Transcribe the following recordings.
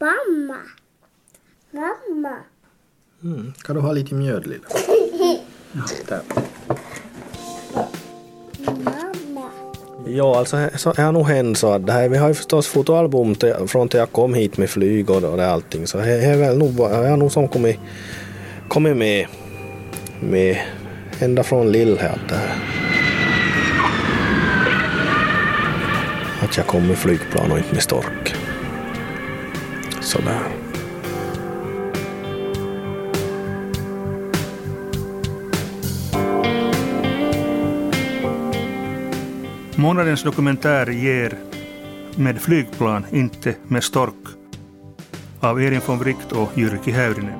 Mamma. Mamma. Mm. Kan du ha lite mjöd lilla? Ja, där. Mamma. Ja, alltså så har nog hänt så att det här, vi har ju förstås fotoalbum till, från till jag kom hit med flyg och, och det allting så det är väl nog, jag har nog som kommit, kommit med, med ända från lill här att det här. Att jag kom med flygplan och inte med stork. Sådär. Månadens dokumentär ger Med flygplan, inte med stork av Erin von Wright och Jyrki Häyrinen.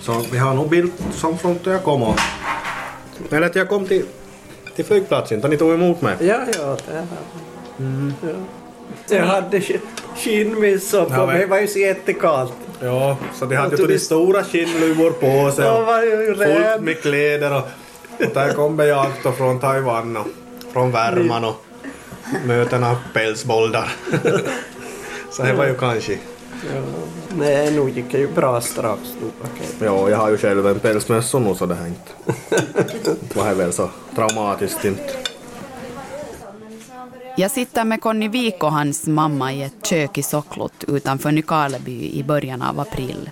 Så vi har nog bild som från jag kom eller att jag kom till, till flygplatsen, då ni tog emot mig. Ja, ja, det har ja. Jag hade skinnmössa på Ja, mig, det var ju så jättekallt. Ja, så de hade ju de stora skinnluvor på sig och fullt med kläder och, och där kom jag då från Taiwan och från värman och mötena pälsboldar. så det var ju kanske... Ja. Nej, nu gick det ju bra strax då. okej. Ja, jag har ju själv en pälsmössa nu så det här inte... inte var det väl så traumatiskt inte. Jag sitter med Conny Wik och hans mamma i ett kök i Socklot utanför Nykarleby i början av april.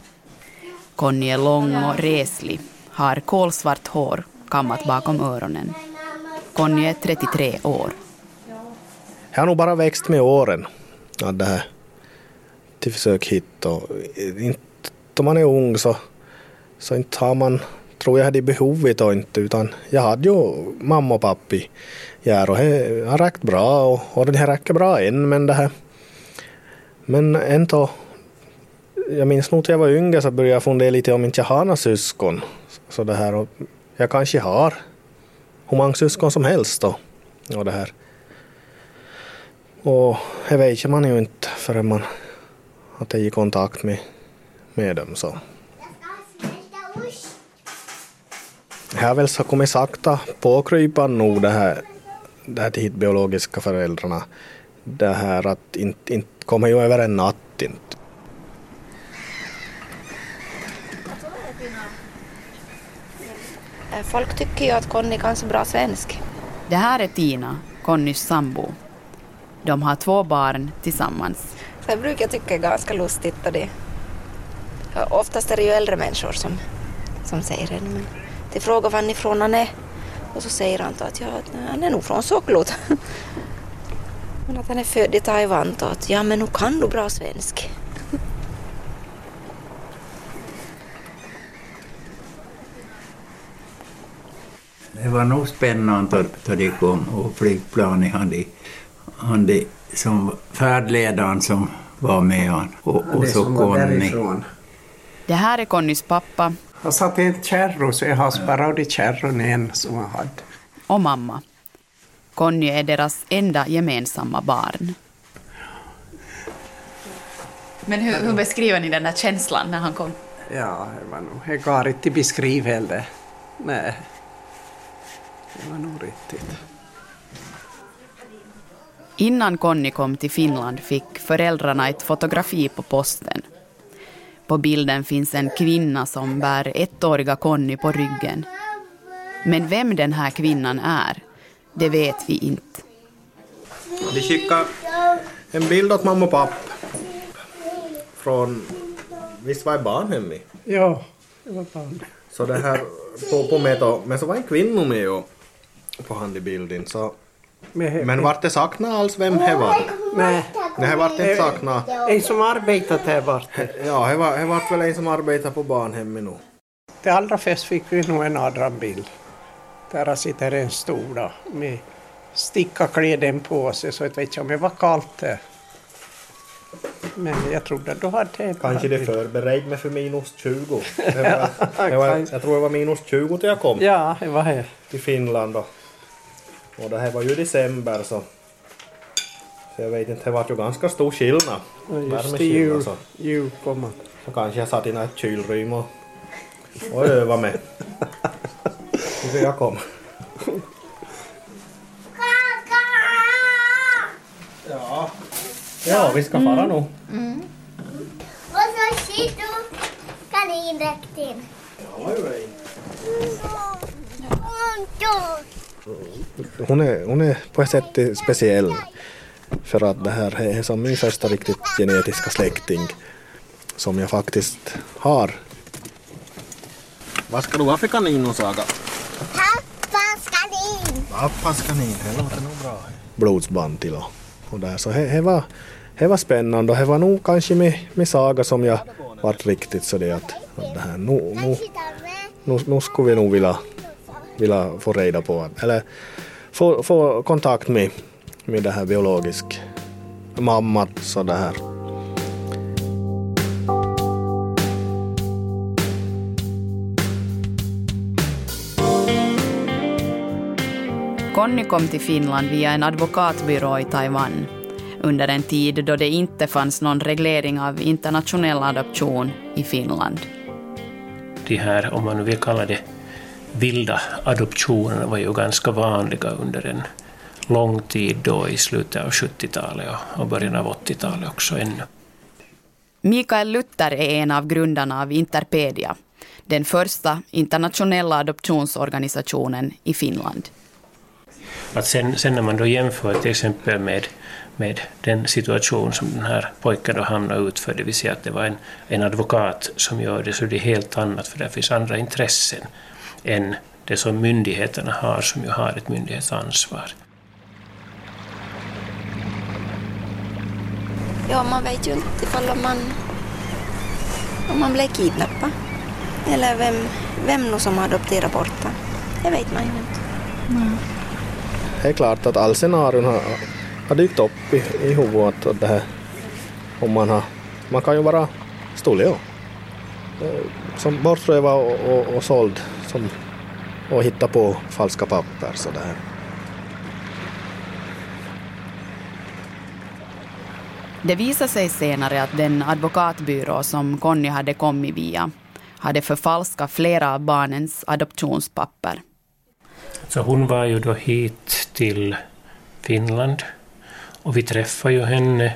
Conny är lång och reslig, har kolsvart hår kammat bakom öronen. Conny är 33 år. Jag har nog bara växt med åren. Ja, det här till försök hit och inte, om man är ung så, så inte har man, tror jag, det behovet och inte utan jag hade ju mamma och pappi här och det har räckt bra och, och det räcker bra än men det här men ändå jag minns nog när jag var yngre så började jag fundera lite om inte jag har några syskon. Så det här och jag kanske har hur många syskon som helst då. Och det här. Och det vet man ju inte förrän man har tagit i kontakt med, med dem. Så. Det har väl så kommit sakta påkrypande nog det här, det här till biologiska föräldrarna. Det här att inte, inte kommer ju över en natt inte. Folk tycker ju att Conny kan så bra svensk. Det här är Tina, Connys sambo. De har två barn tillsammans. Så jag brukar tycka är ganska lustigt. Och det. Oftast är det ju äldre människor som, som säger det. Men de frågar varifrån han är. Och så säger han då att ja, han är nog från Socklot. Men att han är född i Taiwan då att ja men nu kan du bra svensk. Det var nog spännande då de kom och flygplanet hade, hade som färdledaren som var med han och, och det så Conny. Det här är Connys pappa Jag satt i en kärro så jag har sparat i kärron en som jag hade. och mamma. Conny är deras enda gemensamma barn. Men hur, hur beskriver ni den där känslan när han kom? Ja, det var nog... Jag går inte beskriva heller. Nej. Det var nog riktigt. Innan Conny kom till Finland fick föräldrarna ett fotografi på posten. På bilden finns en kvinna som bär ettåriga Conny på ryggen. Men vem den här kvinnan är, det vet vi inte. De skickade en bild åt mamma och pappa. Från, visst var det barnhem i? Ja, det var barn. Så det här på, på med då, men så var en kvinna med på hand i bilden. Så, Men, vart det saknat alls vem det var? Nej. Nej, det vart inte saknat. En som arbetat här vart det. Ja, det var, det vart väl en som arbetar på barnhemmet nu. Det allra först fick vi nog en annan bild. Där sitter en stol då, med stickakläden på sig så jag vet inte om det var kallt där. Men jag trodde då hade det Kanske det förberedde mig för minus 20. Det var, det var, jag tror det var minus 20 till jag kom Ja, det var här. till Finland. Och, och det här var ju december så, så jag vet inte, det var ju ganska stor skillnad. Och just i Värmeskillnad, jul, så. jul. Så kanske jag satt i ett kylrum och, och övade med. Tills jag kom. Ja, vi ska fara nu. Och så sitter kanindräkten. Hon är, hon är på ett sätt speciell. För att det här är som min första riktigt genetiska släkting som jag faktiskt har. Vad ska du ha för kanin, Saga? Pappas kanin. Pappas kanin, det låter nog bra. Blodsband till och, och där. Så det var, var spännande och det var nog kanske med, med Saga som jag vart riktigt så det att, att det här, nu, nu, nu, nu skulle vi nog vilja, vilja få reda på, eller få, få kontakt med, med det här biologisk mamma så det här. Conny kom till Finland via en advokatbyrå i Taiwan under en tid då det inte fanns någon reglering av internationell adoption i Finland. de här, om man nu vill kalla det vilda adoptionerna var ju ganska vanliga under en lång tid då i slutet av 70-talet och- början av 80-talet också ännu. Mikael Luther är en av grundarna av Interpedia, den första internationella adoptionsorganisationen i Finland. Att sen, sen när man då jämför till exempel med, med den situation som den här pojken då hamnade ut för, det vill säga att det var en, en advokat som gör det, så det är helt annat för det finns andra intressen än det som myndigheterna har, som ju har ett myndighetsansvar. Ja, man vet ju inte ifall om man, om man blev kidnappad. Eller vem, vem nu som adopterar bort den. Det vet man ju inte. Det är klart att all scenarion har, har dykt upp i, i huvudet och det här, om man har, man kan ju vara stulen ja. Eh, Som bortrövad och, och, och såld som, och hitta på falska papper så det här. Det visade sig senare att den advokatbyrå som Conny hade kommit via hade förfalskat flera av barnens adoptionspapper. Så hon var ju då hit till Finland och vi träffade ju henne.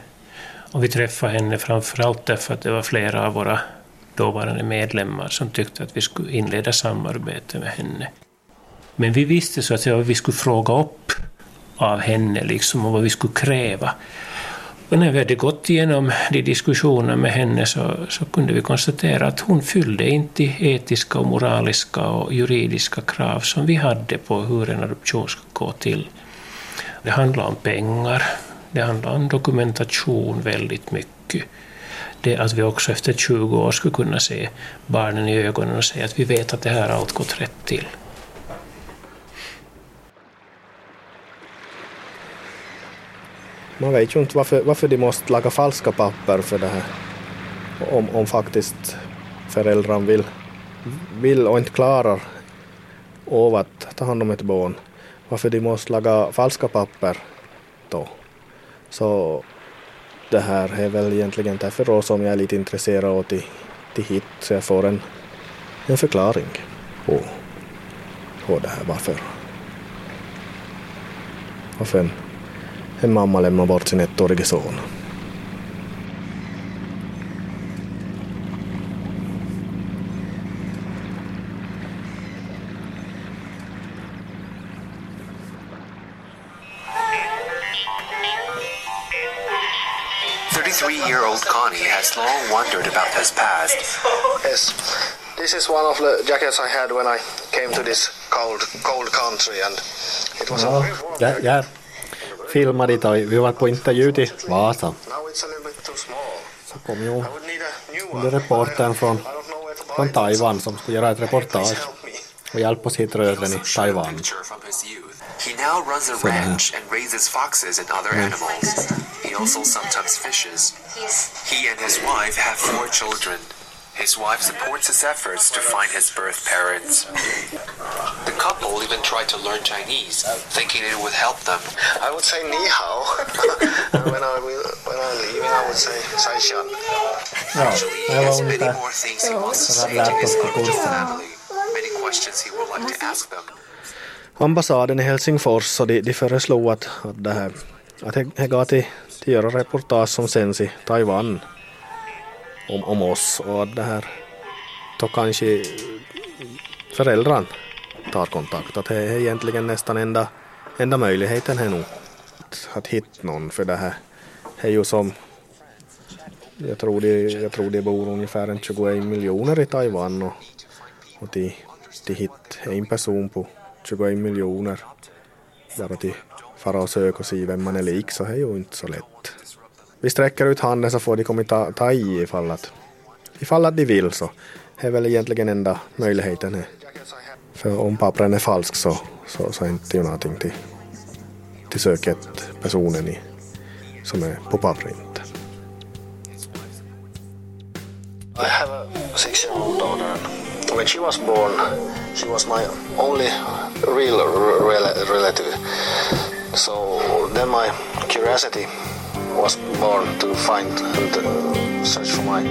Och vi träffade henne framförallt därför att det var flera av våra dåvarande medlemmar som tyckte att vi skulle inleda samarbete med henne. Men vi visste så att säga vad vi skulle fråga upp av henne liksom och vad vi skulle kräva. Och när vi hade gått igenom de diskussionerna med henne så, så kunde vi konstatera att hon fyllde inte etiska och moraliska och juridiska krav som vi hade på hur en adoption ska gå till. Det handlar om pengar, det handlar om dokumentation väldigt mycket. Det att vi också efter 20 år skulle kunna se barnen i ögonen och säga att vi vet att det här har allt gått rätt till. Man vet ju inte varför, varför de måste laga falska papper för det här. Om, om faktiskt föräldrarna vill, vill och inte klarar av att ta hand om ett barn. Varför de måste laga falska papper då. Så det här är väl egentligen därför då som jag är lite intresserad av till, till hit så jag får en, en förklaring på, på det här varför. Varför en, en mamma lämnar bort sin ettårige son. Wondered about his past. Yes, this is one of the jackets I had when I came to this cold, cold country and it was a Ja, warm. jag, jag filmade dig. Vi var på intervju till Vasa. Now it's a little bit too small. Så kom ju I would need a new den one. där reportern från, från. Taiwan som skulle göra ett reportage och hjälpa oss hit rödren i a Taiwan. Picture from his youth. He now runs a Så det här. ranch and raises foxes and other animals. He also sometimes fishes. He and his wife have four children. His wife supports his efforts to find his birth parents. The couple even tried to learn Chinese, thinking it would help them. I would say ni hao. When I will, when I'm leaving I would say sai shan. Ja, Actually, det he var has many ungefär more things he wants to say to his oss på Norwegian kursen. family. Many questions he would like to ask them. Ambassaden i Helsingfors så de, de föreslog att, att det här att det går till, till göra reportage som sänds i Taiwan om, om oss och att det här då kanske föräldrarna tar kontakt. Att det är egentligen nästan enda, enda möjligheten här nu att, att hitta någon för det här. Det är ju som jag tror, det, jag tror det bor ungefär en 21 miljoner i Taiwan och, och de, de hittar en person på 21 miljoner bara till fara och söka och se vem man är lik så det är ju inte så lätt. Vi sträcker ut handen så får de komma ta, ta i ifall att, ifall att de vill så. Det är väl egentligen enda möjligheten här. För om pappren är falsk så, så, så är inte ju någonting till, till söket personen i, som är på pappret Jag I have a six-year-old daughter. When she was born, she was my only real rel relative. So then my curiosity was born to find and search for my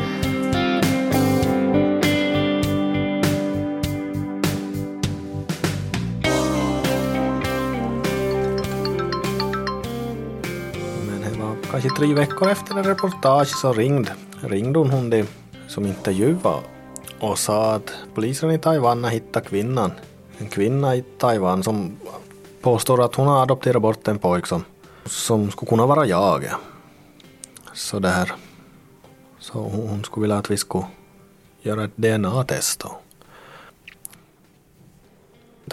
kanske tre veckor efter en reportage så ringde, ringde hon, hon det som intervjuade och sa att polisen i Taiwan har hittat kvinnan. En kvinna i Taiwan som påstår att hon har adopterat bort en pojk som, som skulle kunna vara jag. Så där. Så hon, hon skulle vilja att vi skulle göra ett DNA-test då.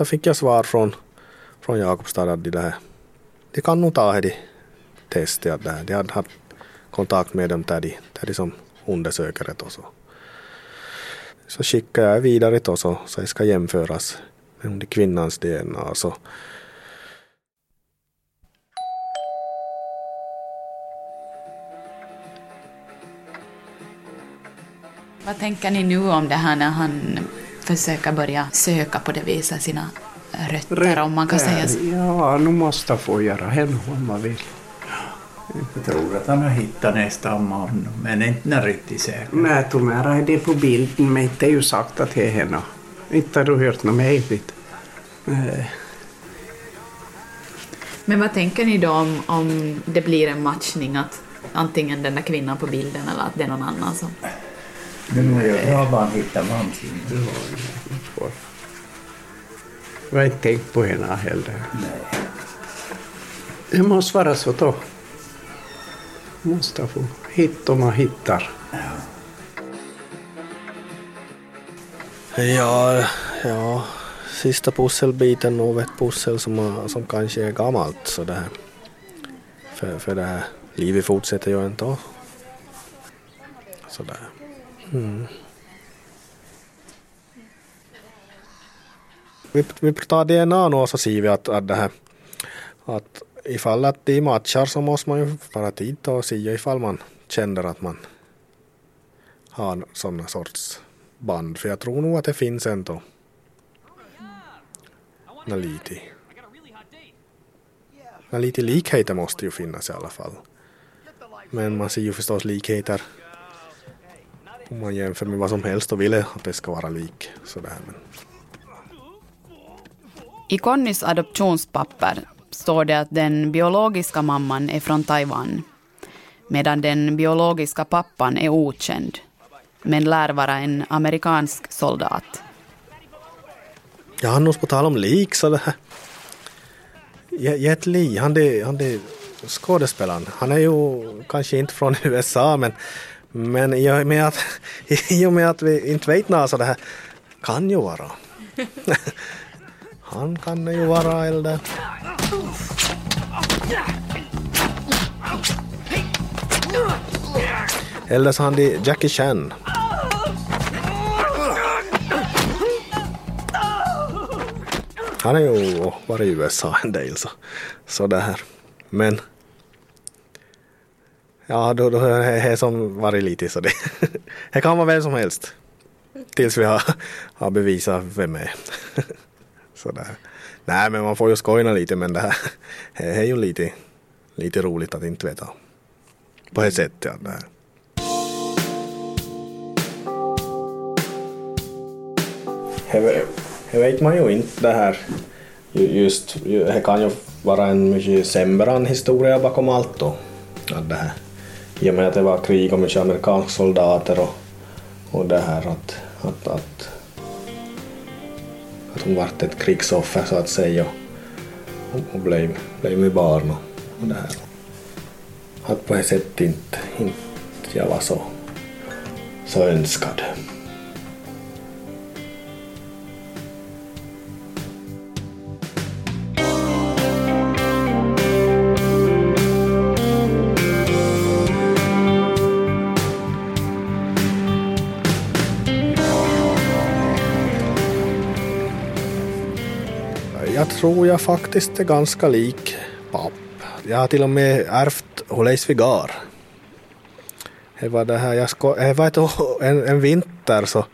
Fick jag svar från, från Jakobstad att de, här, de kan nog ta det testet. De hade haft kontakt med dem där de, där de som undersöker det och så. Så skickar jag vidare då så, så det ska jämföras med kvinnans DNA. Så. Vad tänker ni nu om det här när han försöker börja söka på det viset sina rötter, om man kan säga så? Ja, nu måste få göra henne om man vill. Jag tror att han har hittat nästan man, men inte riktigt säker. Nej, Tomera är det på bilden, men inte är ju sagt att det är henne. Inte har du hört något mejligt. Men vad tänker ni då om, om det blir en matchning, att antingen den där kvinnan på bilden eller att det är någon annan som... Men nu är det bra bara han hittar man sin. Jag har inte tänkt på henne heller. Det måste vara så då. Måste få hitta om man hittar. Ja, ja, sista pusselbiten nog ett pussel som, som kanske är gammalt så det här. För, för det här livet fortsätter ju ändå. sådär. Mm. Vi, vi tar DNA nu och så ser vi att, att det här att ifall att de matchar så måste man ju vara tid och se ifall man känner att man har sådana sorts band. För jag tror nog att det finns ändå nå lite. nå lite likheter måste ju finnas i alla fall. Men man ser ju förstås likheter om man jämför med vad som helst och vill att det ska vara lik. Sådär. Men I Connys adoptionspapper står det att den biologiska mamman är från Taiwan, medan den biologiska pappan är okänd, men lär vara en amerikansk soldat. Ja, annars på tal om lik så det här. Je- Jet Li, han är, han är skådespelaren. Han är ju kanske inte från USA men, men i och med att, i och med att vi inte vet något så det här kan ju vara. Han kan ju vara eller eller så han de Jackie Chan. Han har ju varit i USA en del så, så det här. Men ja, då, då är det som varit lite så det, det kan vara vem som helst. Tills vi har, har bevisat vem är. Sådär. Nej men man får ju skojna lite men det här är ju lite, lite roligt att inte veta. På ett sätt ja. Det här. Det vet man ju inte det här. Just, det kan ju vara en mycket sämre historia bakom allt då. Att det här, I och med att det var krig och mycket amerikanska soldater och, och det här att, att, att, att hon vart ett krigsoffer så att säga och, och blev, blev med barn och, och det här. Att på ett sätt inte, inte jag var så, så önskad. Tror jag faktiskt är ganska lik papp. Jag har till och med ärvt Oleis Vigar. Det var det här, jag sko, det var ett, en, en vinter så,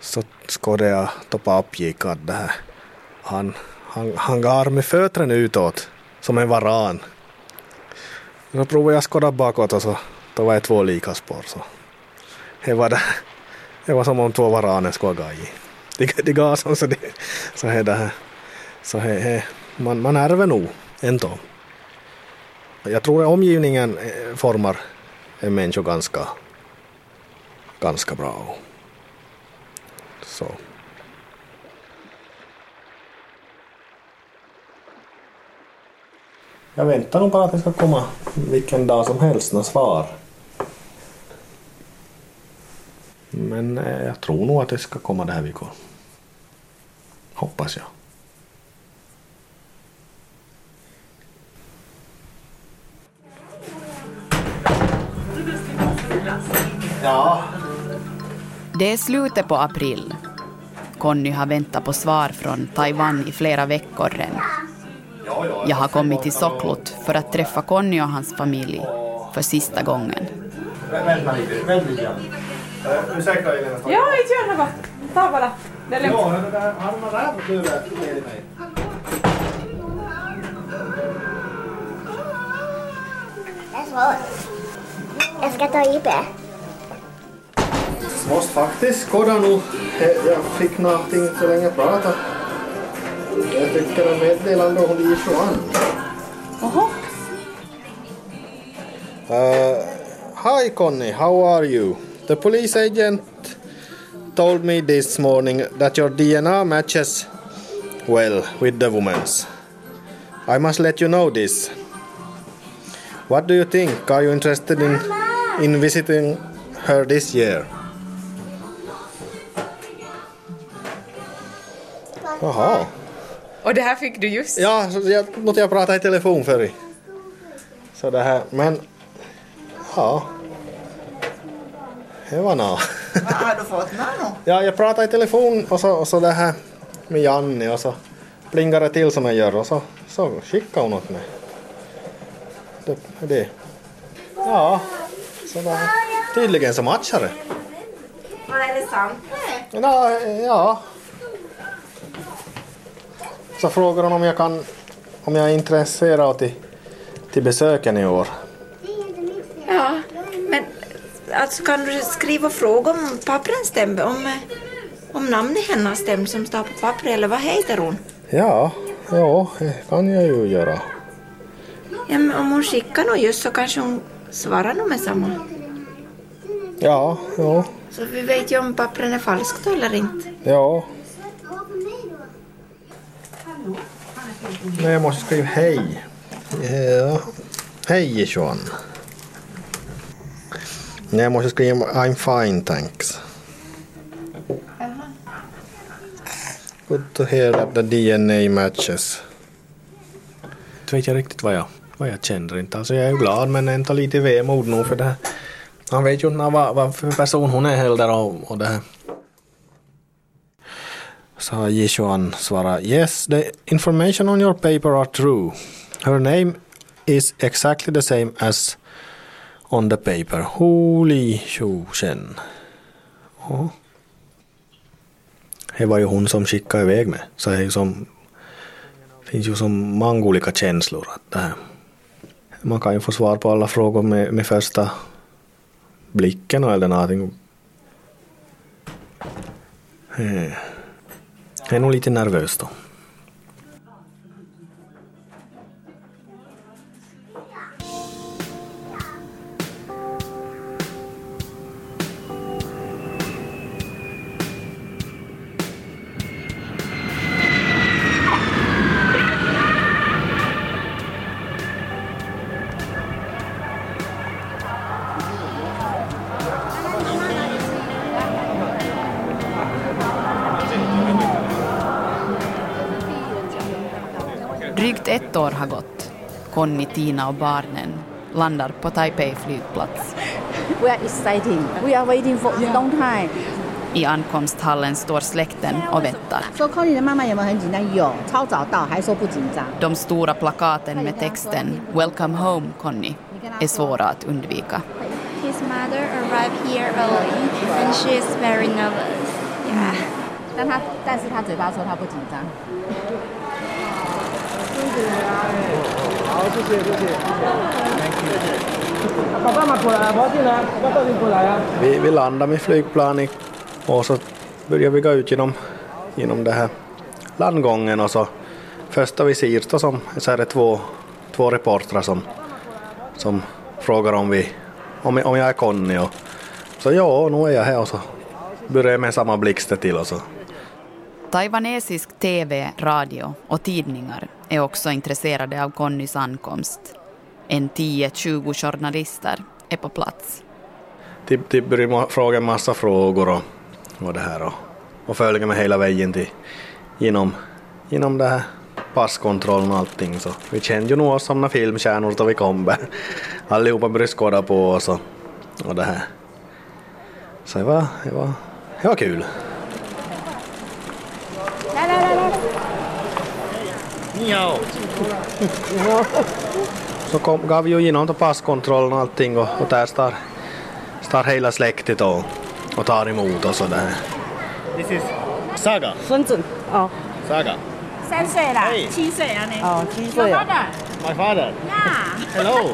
så skådade jag då papp gick att det här. Han, han, han gar med fötterna utåt som en varan. Så provade jag skåda bakåt och så då var det två lika spår. Så. Det, var det, det var som om två varaner skulle ha gått De, de gav så, så, det, så det här. Så he, he, man, man ärver nog ändå. Jag tror att omgivningen eh, formar en människa ganska, ganska bra. Så. Jag väntar nog bara att det ska komma vilken dag som helst något svar. Men eh, jag tror nog att det ska komma det här veckan. Hoppas jag. Ja. Det är slutet på april. Conny har väntat på svar från Taiwan i flera veckor redan. Jag har kommit till Soklot för att träffa Conny och hans familj för sista gången. Vänta lite, vänta lite. Uh, ursäkta Elina. Ja, inte gör något. Ta bara. Det är lugnt. Ja, det där, har du någon där kluvet med mig? Det är svårt. Jag ska ta IP. Måste faktiskt kolla nu. Jag fick någonting så länge jag pratade. Jag tycker det meddelande hon i Johan. Jaha. Uh, hi Conny, how are you? The police agent told me this morning that your DNA matches well with the woman's. I must let you know this. What do you think? Are you interested in, in visiting her this year? Jaha. Och det här fick du just? Ja, jag jag prata i telefon förr. Så det här, men... Ja. Det var nå. Vad har du fått med nu? Ja, jag pratade i telefon och så, och så det här med Janne och så plingade det till som jag gör och så, så skickade hon åt mig. Det, det. Ja, så det här. Tydligen så matchar det. Är det sant? Ja, ja. Så frågar hon om jag kan, om jag är intresserad till, till besöken i år. Ja, men alltså kan du skriva fråga om pappren stämmer? Om, om namnet hennes stämmer som står på pappret eller vad heter hon? Ja, ja, det kan jag ju göra. Ja, men om hon skickar något just så kanske hon svarar nog med samma. Ja, ja, Så vi vet ju om pappren är falskt eller inte. ja. Nej, jag måste skriva hej. Ja. Hej Sean. Nej, jag måste skriva I'm fine thanks. Good to hear that the DNA matches. Jag vet jag riktigt vad jag, vad jag känner inte. Alltså jag är ju glad men ändå lite vemod nog för det här. Han vet ju inte vad, vad för person hon är heller och, och det här. Så Yishuan svarar Yes, the information on your paper are true. Her name is exactly the same as on the paper. Huli Shu Shen. Oh. Det var ju hon som skickade iväg mig. Så det som, finns ju som många olika känslor. Att det här. Man kan ju få svar på alla frågor med, med första blicken eller någonting. Hmm. Eh. Det är nog lite nervös då. Conny, Tina och barnen landar på Taipei flygplats. We are exciting. We are waiting for a long time. I ankomsthallen står släkten och väntar. 说 Conny 的妈妈有没有很紧张？有，超早到，还说不紧张。 De stora plakaten med texten “Welcome home, Conny” är svåra att undvika. His mother arrived here early and she is very nervous. Yeah. 但他，但是他嘴巴说他不紧张。 好，谢谢，谢谢。爸爸妈过来，不要进来，爸爸你过来啊。 Vi, vi landade med flygplanet och så började vi gå ut genom, genom det här landgången och så första vi ser då som, så är det två, två reportrar som, som frågar om, vi, om, om jag är Conny och så ja, nu är jag här och så börjar jag med samma blixtar till och så Taiwanesisk TV, radio och tidningar är också intresserade av Connys ankomst. En 10-20 journalister är på plats. de, de började fråga en massa frågor och, och det här och, och följa med hela vägen till genom, genom det här passkontrollen och allting så vi kände ju nog oss som filmstjärnor då vi kom där. Allihopa började skåda på oss och, och det här. Så det var, det var, det var kul. 你好。Så kom, gav vi ju igenom till passkontrollen och allting och, och där står, står hela släktet och, och tar emot oss och det här. This is Saga. 孙子哦， Saga. 三岁啦嘿，七岁啊那。哦七岁啊 Your mother My father. 呀。 Hello.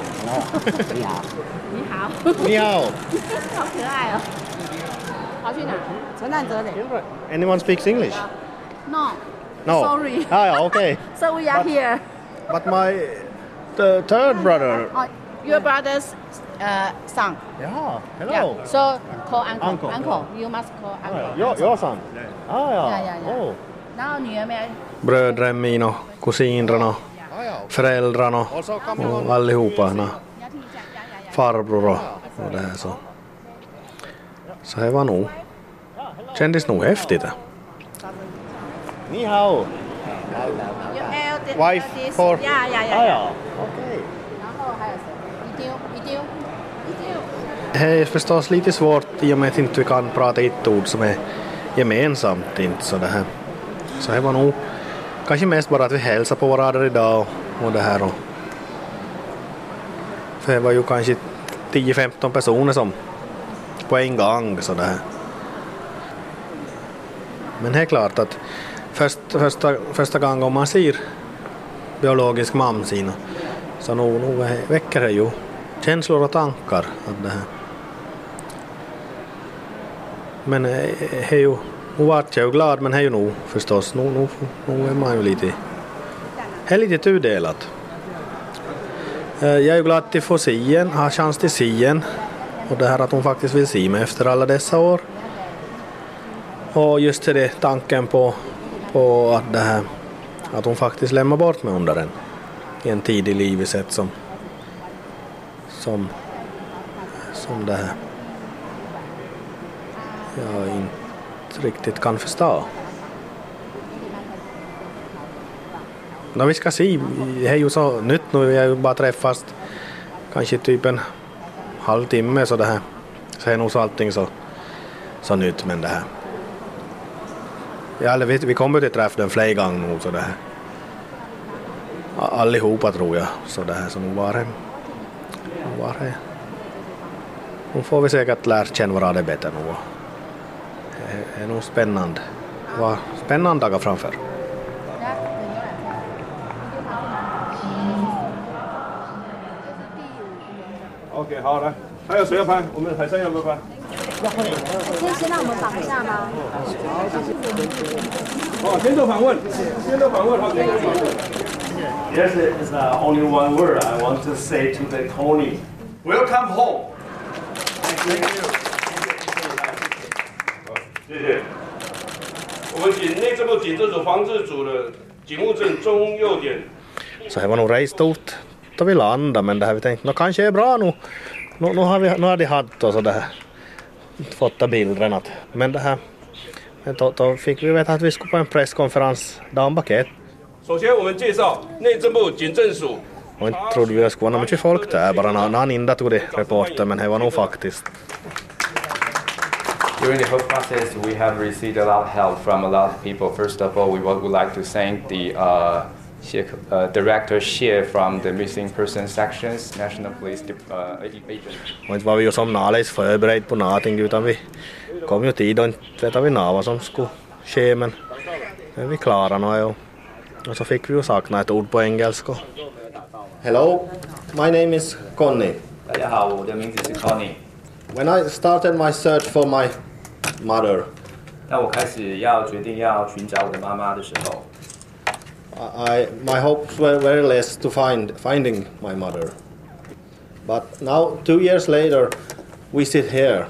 你好。你好。你好。好可爱哦。跑去哪？陈南泽的。 Anyone speaks English? No. No. Sorry. Ah, yeah, okay. so we are but, here. But my the third mm. brother. Oh, your brother's uh, son. Yeah. Hello. Yeah. So call uncle. Uncle. uncle. You must call oh, uncle. Your, your son. Ah, yeah. yeah, yeah, yeah. Oh. Brödren mina, kusinerna, oh, föräldrarna alltså, och allihopa. Farbror och det här så. Så det var nog. Kändes nog häftigt. Ni hao. No, no, no, you have Wife for... Ja, ja, ja. Ah, ja. Okej. Okay. Det är förstås lite svårt i och med att vi inte kan prata ett ord som är gemensamt. Inte så, det här. så här var nog kanske mest bara att vi hälsar på varandra idag och, och det här. Och. För det var ju kanske 10-15 personer som på en gång så det här. Men det är klart att först, första, första gången man ser biologisk mamsina så nog, nog väcker det ju känslor och tankar. Att det här. Men eh, det är ju, nu vart jag ju glad men det är ju nog förstås, nu, nu, nu är man ju lite, det är lite tudelat. Eh, jag är ju glad att få se igen, ha chans till se igen och det här att hon faktiskt vill se mig efter alla dessa år. Och just det tanken på, på att det här, att hon faktiskt lämnar bort mig under en, i en tid i livet som, som, som det här jag inte riktigt kan förstå. Nå, vi ska se, det är ju så nytt nu, vi har ju bara träffats kanske typ en halvtimme så det här, så är nog så allting så, så nytt men det här. Ja, vi, vi kommer till träffa den flera gånger nu. Så det här. Allihopa tror jag. Så det här, som nu var det. Nu var det. Nu får vi säkert lära känna varandra bättre nu. Det är nog spännande. Det var spännande dagar framför. Okej, okay, ha det. Hej och så, hej. Och med hej, hej. 要拍？可以先让我们绑一下吗？好，先做访问，先做访问，好，先做访问。There's is uh, only one word I want to say to the Tony. Welcome home. 谢谢。我们警内这部警政署防治组的警务证中右点 Så det var nog rätt stort då vi landade men det här vi tänkte, nå kanske är bra nu. Nu, nu, har, vi, nu har de haft och det här, fått bilderna. men det här men då, då fick vi veta att vi skulle på en presskonferens dagen baket. Och inte trodde vi att det skulle vara något mycket folk där bara när han inte tog det reporter men det var nog faktiskt. During the whole process we have received a lot of help from a lot of people. First of all we would like to thank the uh, uh, Director Shia from the Missing Persons Sections, National Police Dep- uh, Agent. Och inte var vi ju som nalais förberedda på någonting utan vi kom ju tid och inte vet vi nå vad som skulle ske men, men vi klarade nog och, och så fick vi ju sakna ett ord på engelska. Hello, my name is Conny. 大家好，我的名字是 Connie。 When I started my search for my mother, 当我开始要决定要寻找我的妈妈的时候， I, my hopes were very less to find finding my mother. But now, two years later, we sit here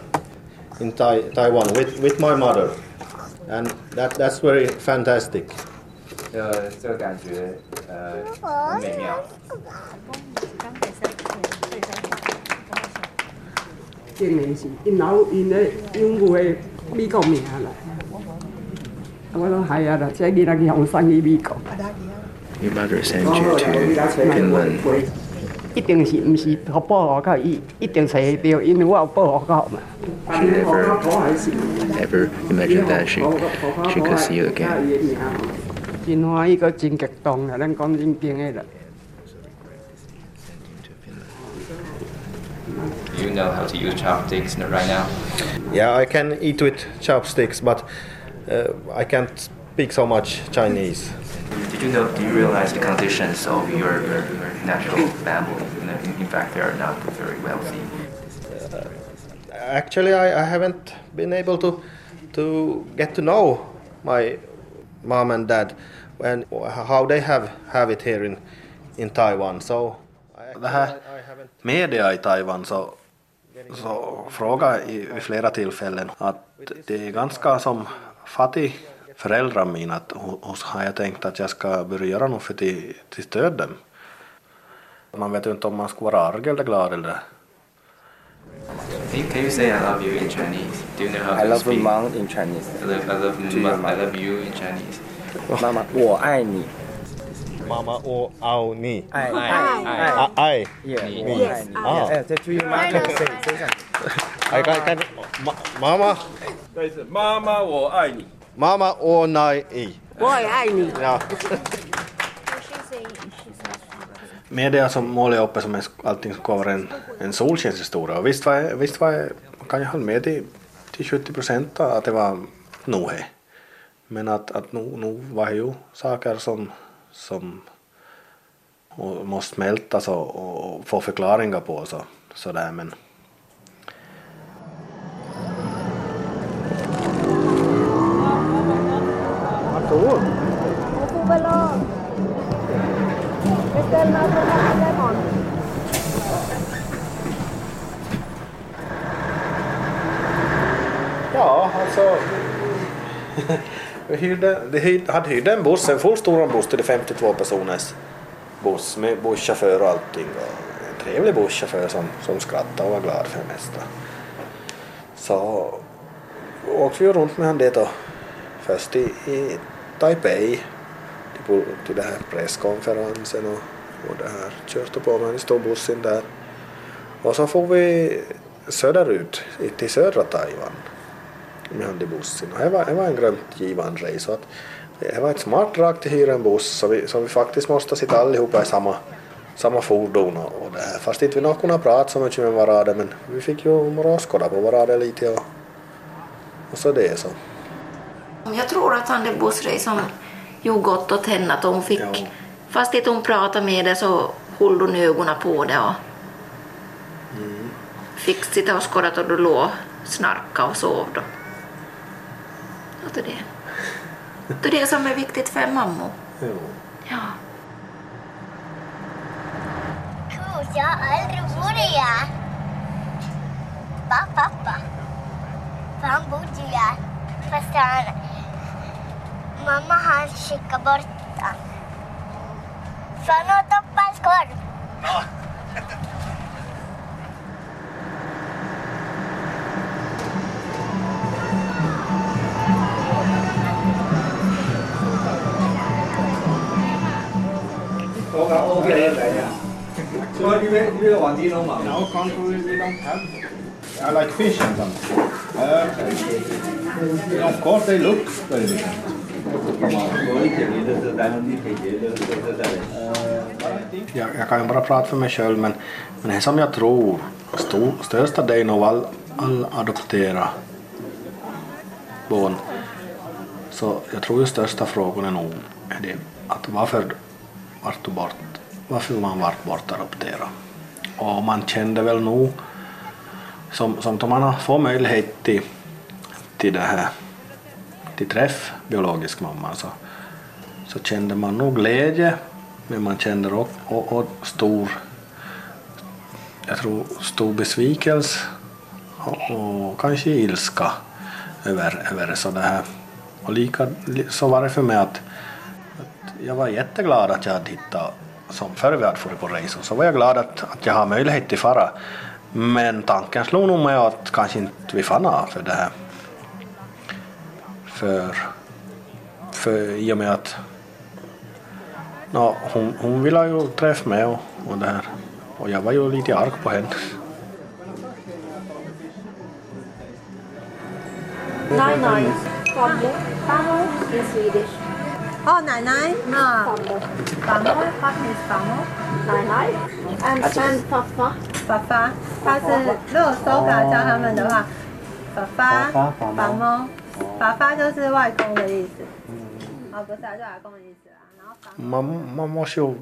in tai, Taiwan with, with my mother, and that, that's very fantastic. 呃，这个感觉呃很美妙。证明是因老因咧英语的美国名啦。 我讲系啊啦，即系囡仔去向送去美国。 Your mother sent you to Finland. 一定是毋是互保护到伊，一定找得到，因为我有保护到嘛。 She never, ever imagined that she, she could see you again. 真欢喜，个真激动啦！咱讲真经的啦。 You know how to use chopsticks right now. Yeah, I can eat with chopsticks, but uh, uh, I can't speak so much Chinese. Did you know? Do you realize the conditions of your, your, your natural family? In, in fact, they are not very wealthy. Uh, actually, I, I haven't been able to to get to know my mom and dad and how they have have it here in in Taiwan. So det här media i Taiwan så så fråga i, vid flera tillfällen att det är ganska som uh, fattig föräldrar mina att hos har jag tänkt att jag ska börja göra något för till, till stöd dem. Man vet ju inte om man ska vara arg eller glad eller Can you, can you say I love you in Chinese? Do you know how I to love speak? mom in Chinese. I love, I love, To your ma- I mother. love you in Chinese. 妈妈，我爱你。 Mamma och au ni. 爱 Ai. 爱 Ah, ai. Yeah, Ni. 我爱你。 Ah. 哎，这 to your mother say say something. I kan, kan, ma, mamma, 再一次，妈妈我爱你。 mamma och nej i. 我也爱你。 Ja. Media som målar uppe som en, allting ska vara en, en solskenshistoria. Och visst var, jag- visst var jag, kan jag hålla med till, till 70 procent att det var nog det. Men att, att nu, nu var det ju saker som, som måste smältas och, och, få förklaringar på så, men. Beställa från Amazon. Ja, alltså. vi hyrde, de hyrde, hade hyrde en buss, en full buss till 52 personers buss med busschaufför och allting. Och en trevlig busschaufför som, som skrattade och var glad för det mesta. Så åkte vi runt med han dit och först i, i Taipei till, till den här presskonferensen och, och det här körde på med en stor buss in där. Och så får vi söderut till södra Taiwan med han i bussen. Och det var, det var en grönt givande resa. Så att det var ett smart drag till hyra en buss så vi, så vi faktiskt måste sitta allihopa i samma, samma fordon och, och det. Fast inte vi nog kunde prata så mycket med varandra men vi fick ju bara skåda på varandra lite och, och så det så. Jag tror att han den bussresan gjorde gott åt henne att hon fick, fast inte hon pratade med det så höll hon ögonen på det och fick sitta och skåda och då låg snarka och sov då. Och det är det. Det är det som är viktigt för en mamma. Ja. Coolt, jag har aldrig varit här. Bara pappa. För han bodde ju här. Fast han... Mamma han skickade bort han. För han åt upp hans korv. No, country we don't have. I like fish and something. Uh, of course they look very different. Jag, jag kan ju bara prata för mig själv men, men det som jag tror stor, största delen av all, all adoptera barn så jag tror ju största frågan är nog är det att varför vart du bort, varför man vart bortadopterad. Och man kände väl nog som, som då man får möjlighet till, till det här till träff biologisk mamma så, så kände man nog glädje men man kände också och, och stor jag tror stor besvikelse och, och kanske ilska över, över så det här. Och lika så var det för mig att, att jag var jätteglad att jag hade hittat som före vi hade farit på resor så var jag glad att, att jag har möjlighet till fara. Men tanken slog nog mig att kanske inte vi fann för det här. För, för i och med att no, hon, hon ville ju träffa mig och, och det här. Och jag var ju lite arg på henne. Nine nine. Farmor. Farmor in Swedish. Oh, nine nine. No. Farmor. What is farmor? Nine nine. And and farfar. 爸爸，他是如果手感叫他们的话，爸爸、爸爸爸妈，爸爸就是外公的意思。哦，不是啊，就阿公的意思啊。然后爸 Man, man måste ju...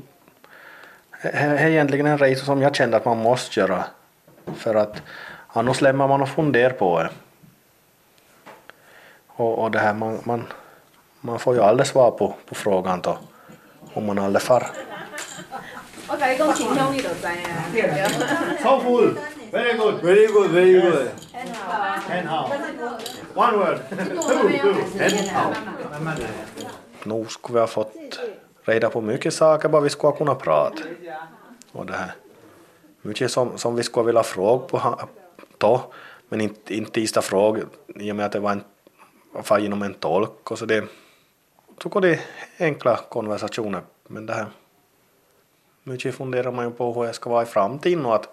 Det är egentligen en resa som jag kände att man måste göra. För att annars lämnar man och funderar på det. Och, och det här, man, man, man får ju aldrig svar på, på frågan då, om man aldrig far. Okay, ja. Very good! Very good, very good! Yes. And how? One word! two, two! And? Nog skulle vi ha fått reda på mycket saker bara vi skulle ha kunnat prata. Och det här. Mycket som, som vi skulle vilja fråga på då, men inte, inte tisdag fråga i och med att det var en, genom en tolk och så det tog det enkla konversationer. Men det här mycket funderar man ju på hur jag ska vara i framtiden och att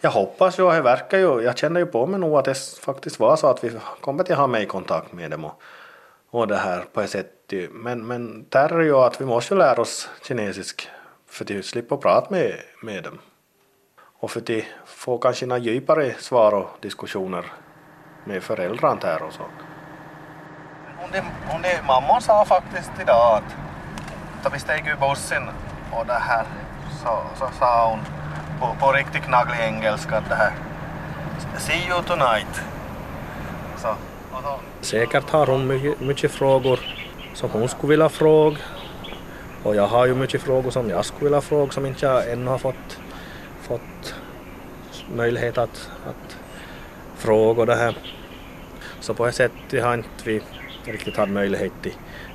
jag hoppas ju, jag verkar ju, jag känner ju på mig nog att det faktiskt var så att vi kommer att ha mig i kontakt med dem och, och det här på ett sätt. Men, men där är ju att vi måste ju lära oss kinesisk för att slippa prata med, med dem. Och för att få kanske några djupare svar och diskussioner med föräldrarna där och sånt. Hon, det, hon det, mamman sa faktiskt idag att då vi steg ur bussen och det här så, så sa hon på, på riktigt knagglig engelska det här See you tonight. Så, och så. Säkert har hon mycket, mycket frågor som hon skulle vilja fråga och jag har ju mycket frågor som jag skulle vilja fråga som inte jag ännu har fått, fått möjlighet att, att fråga det här. Så på ett sätt har inte vi riktigt hade möjlighet till,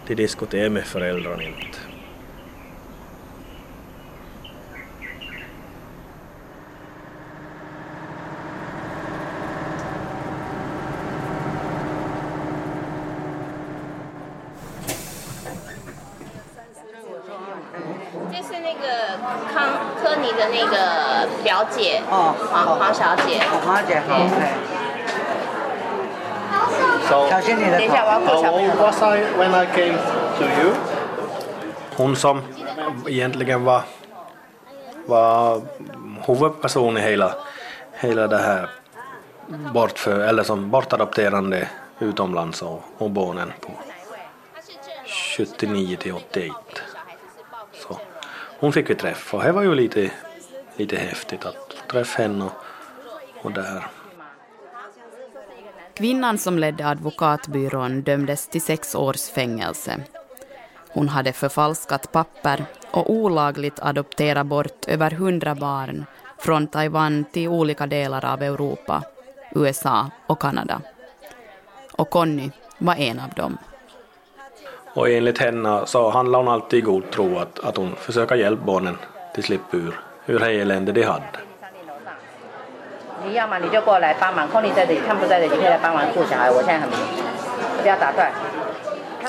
till diskutera med föräldrarna som egentligen var, var huvudperson i hela, hela det här bortför, eller som bortadopterande utomlands och, och barnen på 79 till 81. Så hon fick vi träffa och det var ju lite, lite häftigt att träffa henne och, och där. Kvinnan som ledde advokatbyrån dömdes till sex års fängelse. Hon hade förfalskat papper och olagligt adopterat bort över hundra barn från Taiwan till olika delar av Europa, USA och Kanada. Och Conny var en av dem. Och enligt henne så handlar hon alltid i god tro att, att hon försöker hjälpa barnen till slippa ur, ur det elände de hade.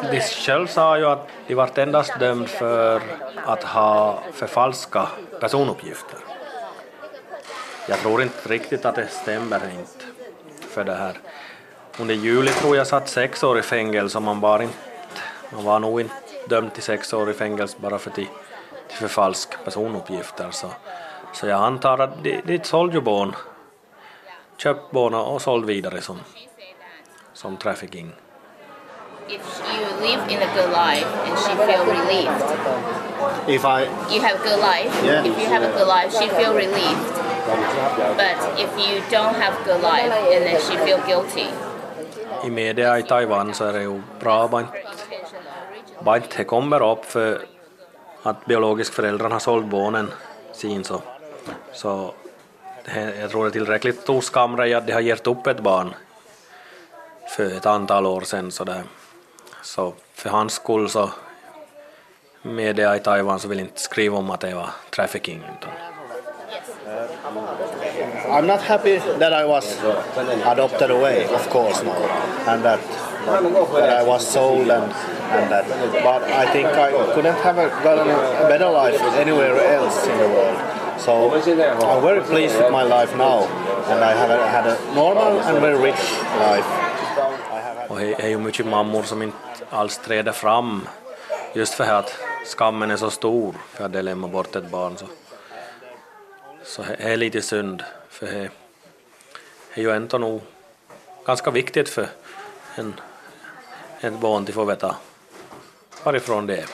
De själv sa ju att de vart endast dömd för att ha förfalska personuppgifter. jag tror inte riktigt att det stämmer inte för det här. Under juli tror jag satt sex år i fängelse och man var, inte, man var nog inte dömd till sex år i fängelse bara för till, till förfalska personuppgifter. Så, så jag antar att de, de sålde ju barn, köpt barn och sålde vidare som, som trafficking. If you live in a good life and she feel relieved, If I you have a good life. Yeah. If you have a good life, she feel relieved. But if you don't have good life, and then she feel guilty. I media i Taiwan så är det ju bra inte, bara inte det kommer upp för att biologisk föräldrarna har sålt barnen sin så, så det, jag tror det är tillräckligt stor skamgrej att de har gett upp ett barn för ett antal år sedan så, det, så för hans skull så media i Taiwan så vill inte skriva om att det var trafficking utan uh, I'm not happy that I was adopted away, of course now, and that that I was sold and and that. But I think I couldn't have a, gotten a better life anywhere else in the world. So I'm very pleased with my life now, and I have a, had a normal and very rich life. Och det är ju mycket mammor som inte alls träder fram just för att skammen är så stor för att de lämnar bort ett barn. Så, så det är lite synd för det är ju ändå nog ganska viktigt för en, ett barn att få veta varifrån det är.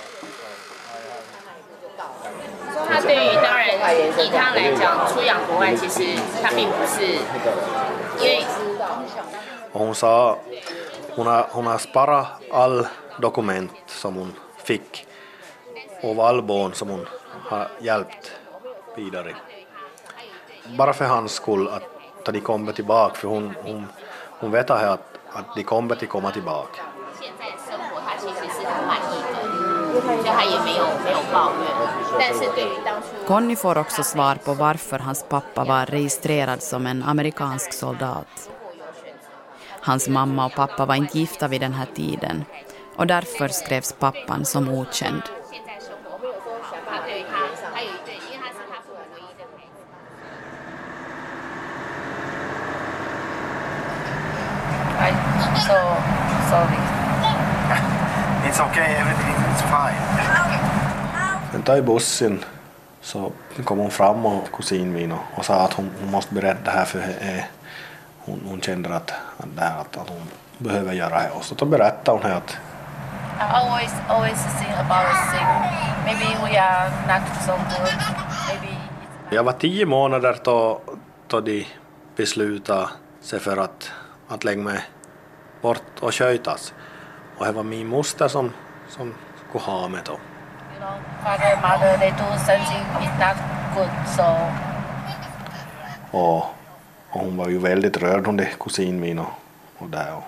他对于当然以他来讲，出养国外其实他并不是因为 Och hon sa hon har, hon har sparat all dokument som hon fick av och barn som hon har hjälpt vidare. Bara för hans skull, att, att de kommer tillbaka, för hon, hon, hon vet att, att de kommer att komma tillbaka. Conny får också svar på varför hans pappa var registrerad som en amerikansk soldat. Hans mamma och pappa var inte gifta vid den här tiden och därför skrevs pappan som okänd. so sorry. It's okay, everything's fine. Sen tar i bussen så kom hon fram och kusin min och, och sa att hon, måste berätta det här för er hon, hon kände att, att, här, att, att hon behöver göra det. Och så då berättade hon att I always always think about thing. Maybe we are not so good. Maybe Jag var tio månader då, då de beslutade sig för att, att lägga mig bort och skötas. Och det var min moster som, som skulle ha mig då. you know, father, mother, they do something is not good. So Och, och hon var ju väldigt rörd hon det kusin min och, och där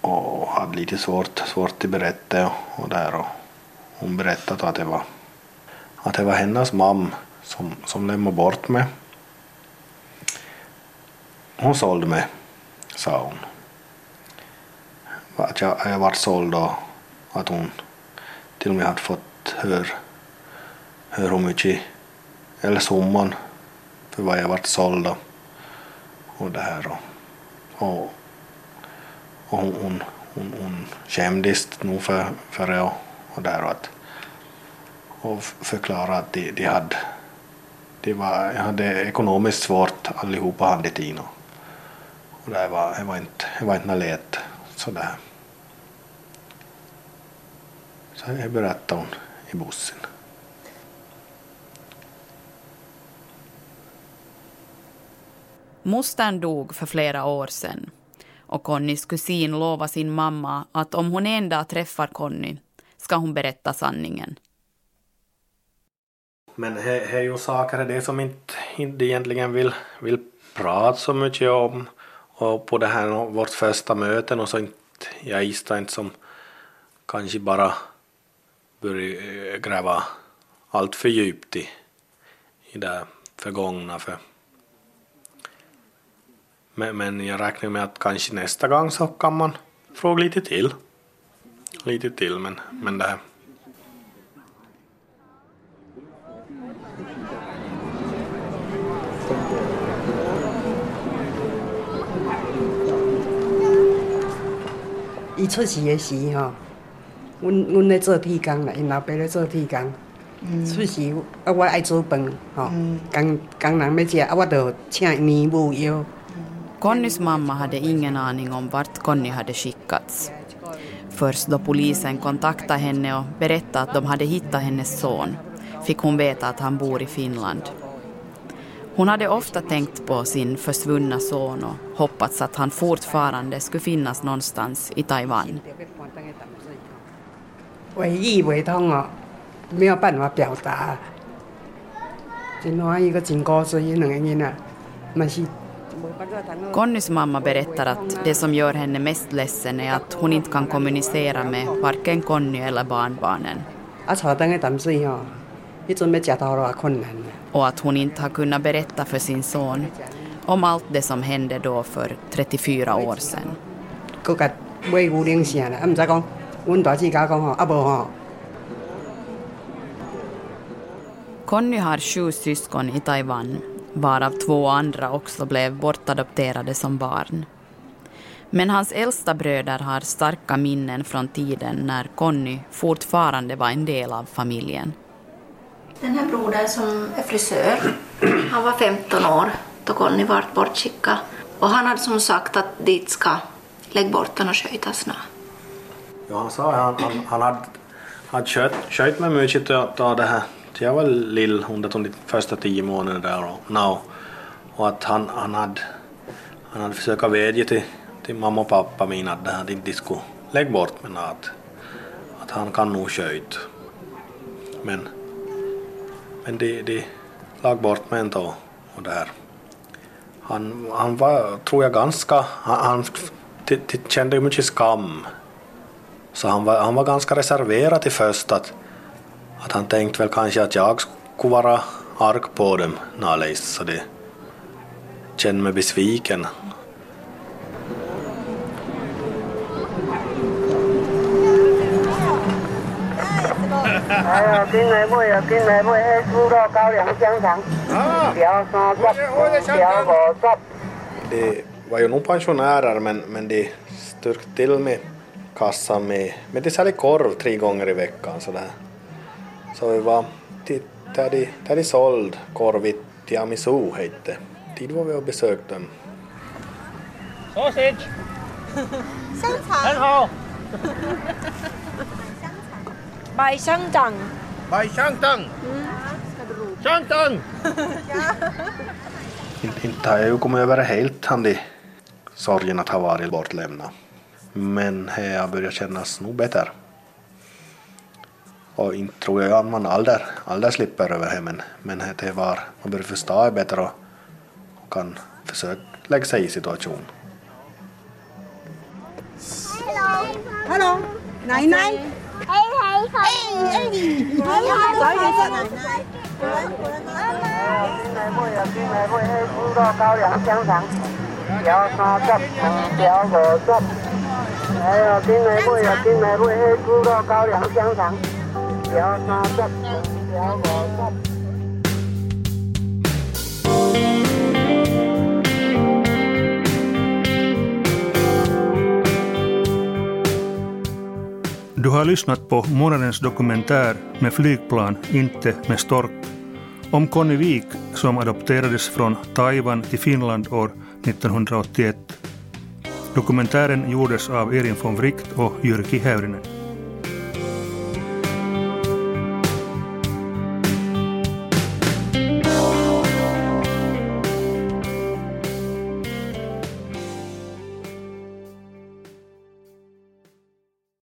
och, och hade lite svårt, svårt att berätta och, och där och hon berättade att det var att det var hennes mamma som, som lämnade bort mig. Hon sålde mig, sa hon. Att jag, jag var såld och att hon till och med hade fått höra hör hur mycket eller summan för vad jag varit såld och, och det här och, och, och hon, hon, hon, hon skämdes nog för, för det och, och där och att och förklara att de, de hade de var, jag hade ekonomiskt svårt allihopa hade tid och, och det var, det var inte, det var inte lätt sådär. Så jag berättade hon i bussen. Mostern dog för flera år sedan och Connys kusin lovade sin mamma att om hon en dag träffar Conny ska hon berätta sanningen. Men det är ju saker det som inte, inte egentligen vill, vill prata så mycket om. Och på det här vårt första möte och så inte, jag gissar inte som kanske bara börja eh, gräva allt för djupt i, i det förgångna. För. Men, men jag räknar med att kanske nästa gång så kan man fråga lite till. Lite till, men, men det här. 伊出事的时吼，阮阮咧做铁工啦，因老爸咧做铁工。出事啊，我爱煮饭吼，工工人要食啊，我着请年母药。Connys mamma hade ingen aning om vart Conny hade skickats. Först då polisen kontaktade henne och berättade att de hade hittat hennes son fick hon veta att han bor i Finland. Hon hade ofta tänkt på sin försvunna son och hoppats att han fortfarande skulle finnas någonstans i Taiwan. Jag Connys mamma berättar att det som gör henne mest ledsen är att hon inte kan kommunicera med varken Conny eller barnbarnen. Och att hon inte har kunnat berätta för sin son om allt det som hände då för 34 år sedan. Conny har sju syskon i Taiwan varav två andra också blev bortadopterade som barn. Men hans äldsta bröder har starka minnen från tiden när Conny fortfarande var en del av familjen. Den här brodern som är frisör, han var 15 år då Conny var bortskickad. Och han hade som sagt att dit ska lägga bort honom och skötas nu. Ja, han sa att han, han, han hade, hade kört, kört mig mycket av det här. Jag var lill under de första tio månaderna där och, now. och att han, han hade, han hade försökt vädja till, till mamma och pappa min att det här, de, skulle lägga bort men att, att han kan nog sköta. Men, men de, de lag bort mig ändå och där. Han, han var, tror jag, ganska, han, han t- t- kände mycket skam. Så han var, han var ganska reserverad till först att, att han tänkte väl kanske att jag skulle vara arg på dem närledes så det kände mig besviken. De var ju nog pensionärer men, men de styrkte till med kassan med, med de säljer korv tre gånger i veckan. sådär. Så vi var till Teddy, Teddy Sold, Korvit, Tiamisu hette. Tid var vi och besökte dem. Sausage! Shanghai! Bai Shangdang! Bai Shangdang! Shangdang! Inte har jag ju kommit över helt, han de sorgen att ha varit bortlämnad. Men jag börjar kännas nog bättre. Och inte tror jag att man aldrig, aldrig slipper över det men, men det var, man börjar förstå det bättre och, och kan försöka lägga sig i situationen. Hello，奶奶。嘿嘿嘿。哎，你好，找一个是奶奶。进来买啊，进来买迄猪肉高粱香肠，条三十，条五十。哎呀，进来买啊，进来买迄猪肉高粱香肠，条三十，条五十。 Du har lyssnat på månadens dokumentär med flygplan, inte med stork, om Conny Wik som adopterades från Taiwan till Finland år 1981. Dokumentären gjordes av Erin von Wright och Jyrki Häyrinen.